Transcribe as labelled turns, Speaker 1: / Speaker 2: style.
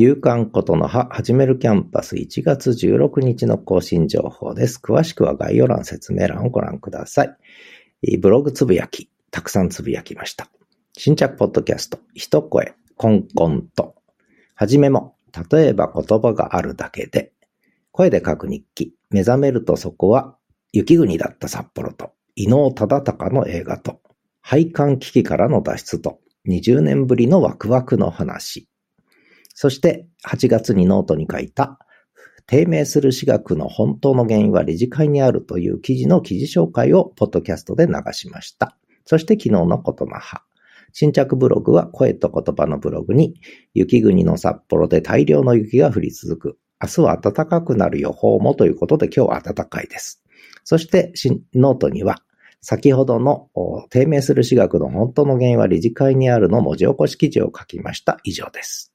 Speaker 1: 夕刊ことの葉始めるキャンパス1月16日の更新情報です。詳しくは概要欄説明欄をご覧ください。ブログつぶやき、たくさんつぶやきました。新着ポッドキャスト、一声、コンコンと。はじめも、例えば言葉があるだけで、声で書く日記、目覚めるとそこは雪国だった札幌と、伊能忠敬の映画と、配管危機からの脱出と、20年ぶりのワクワクの話。そして8月にノートに書いた低迷する私学の本当の原因は理事会にあるという記事の記事紹介をポッドキャストで流しました。そして昨日のことの葉。新着ブログは声と言葉のブログに雪国の札幌で大量の雪が降り続く。明日は暖かくなる予報もということで今日は暖かいです。そしてノートには先ほどの低迷する私学の本当の原因は理事会にあるの文字起こし記事を書きました。以上です。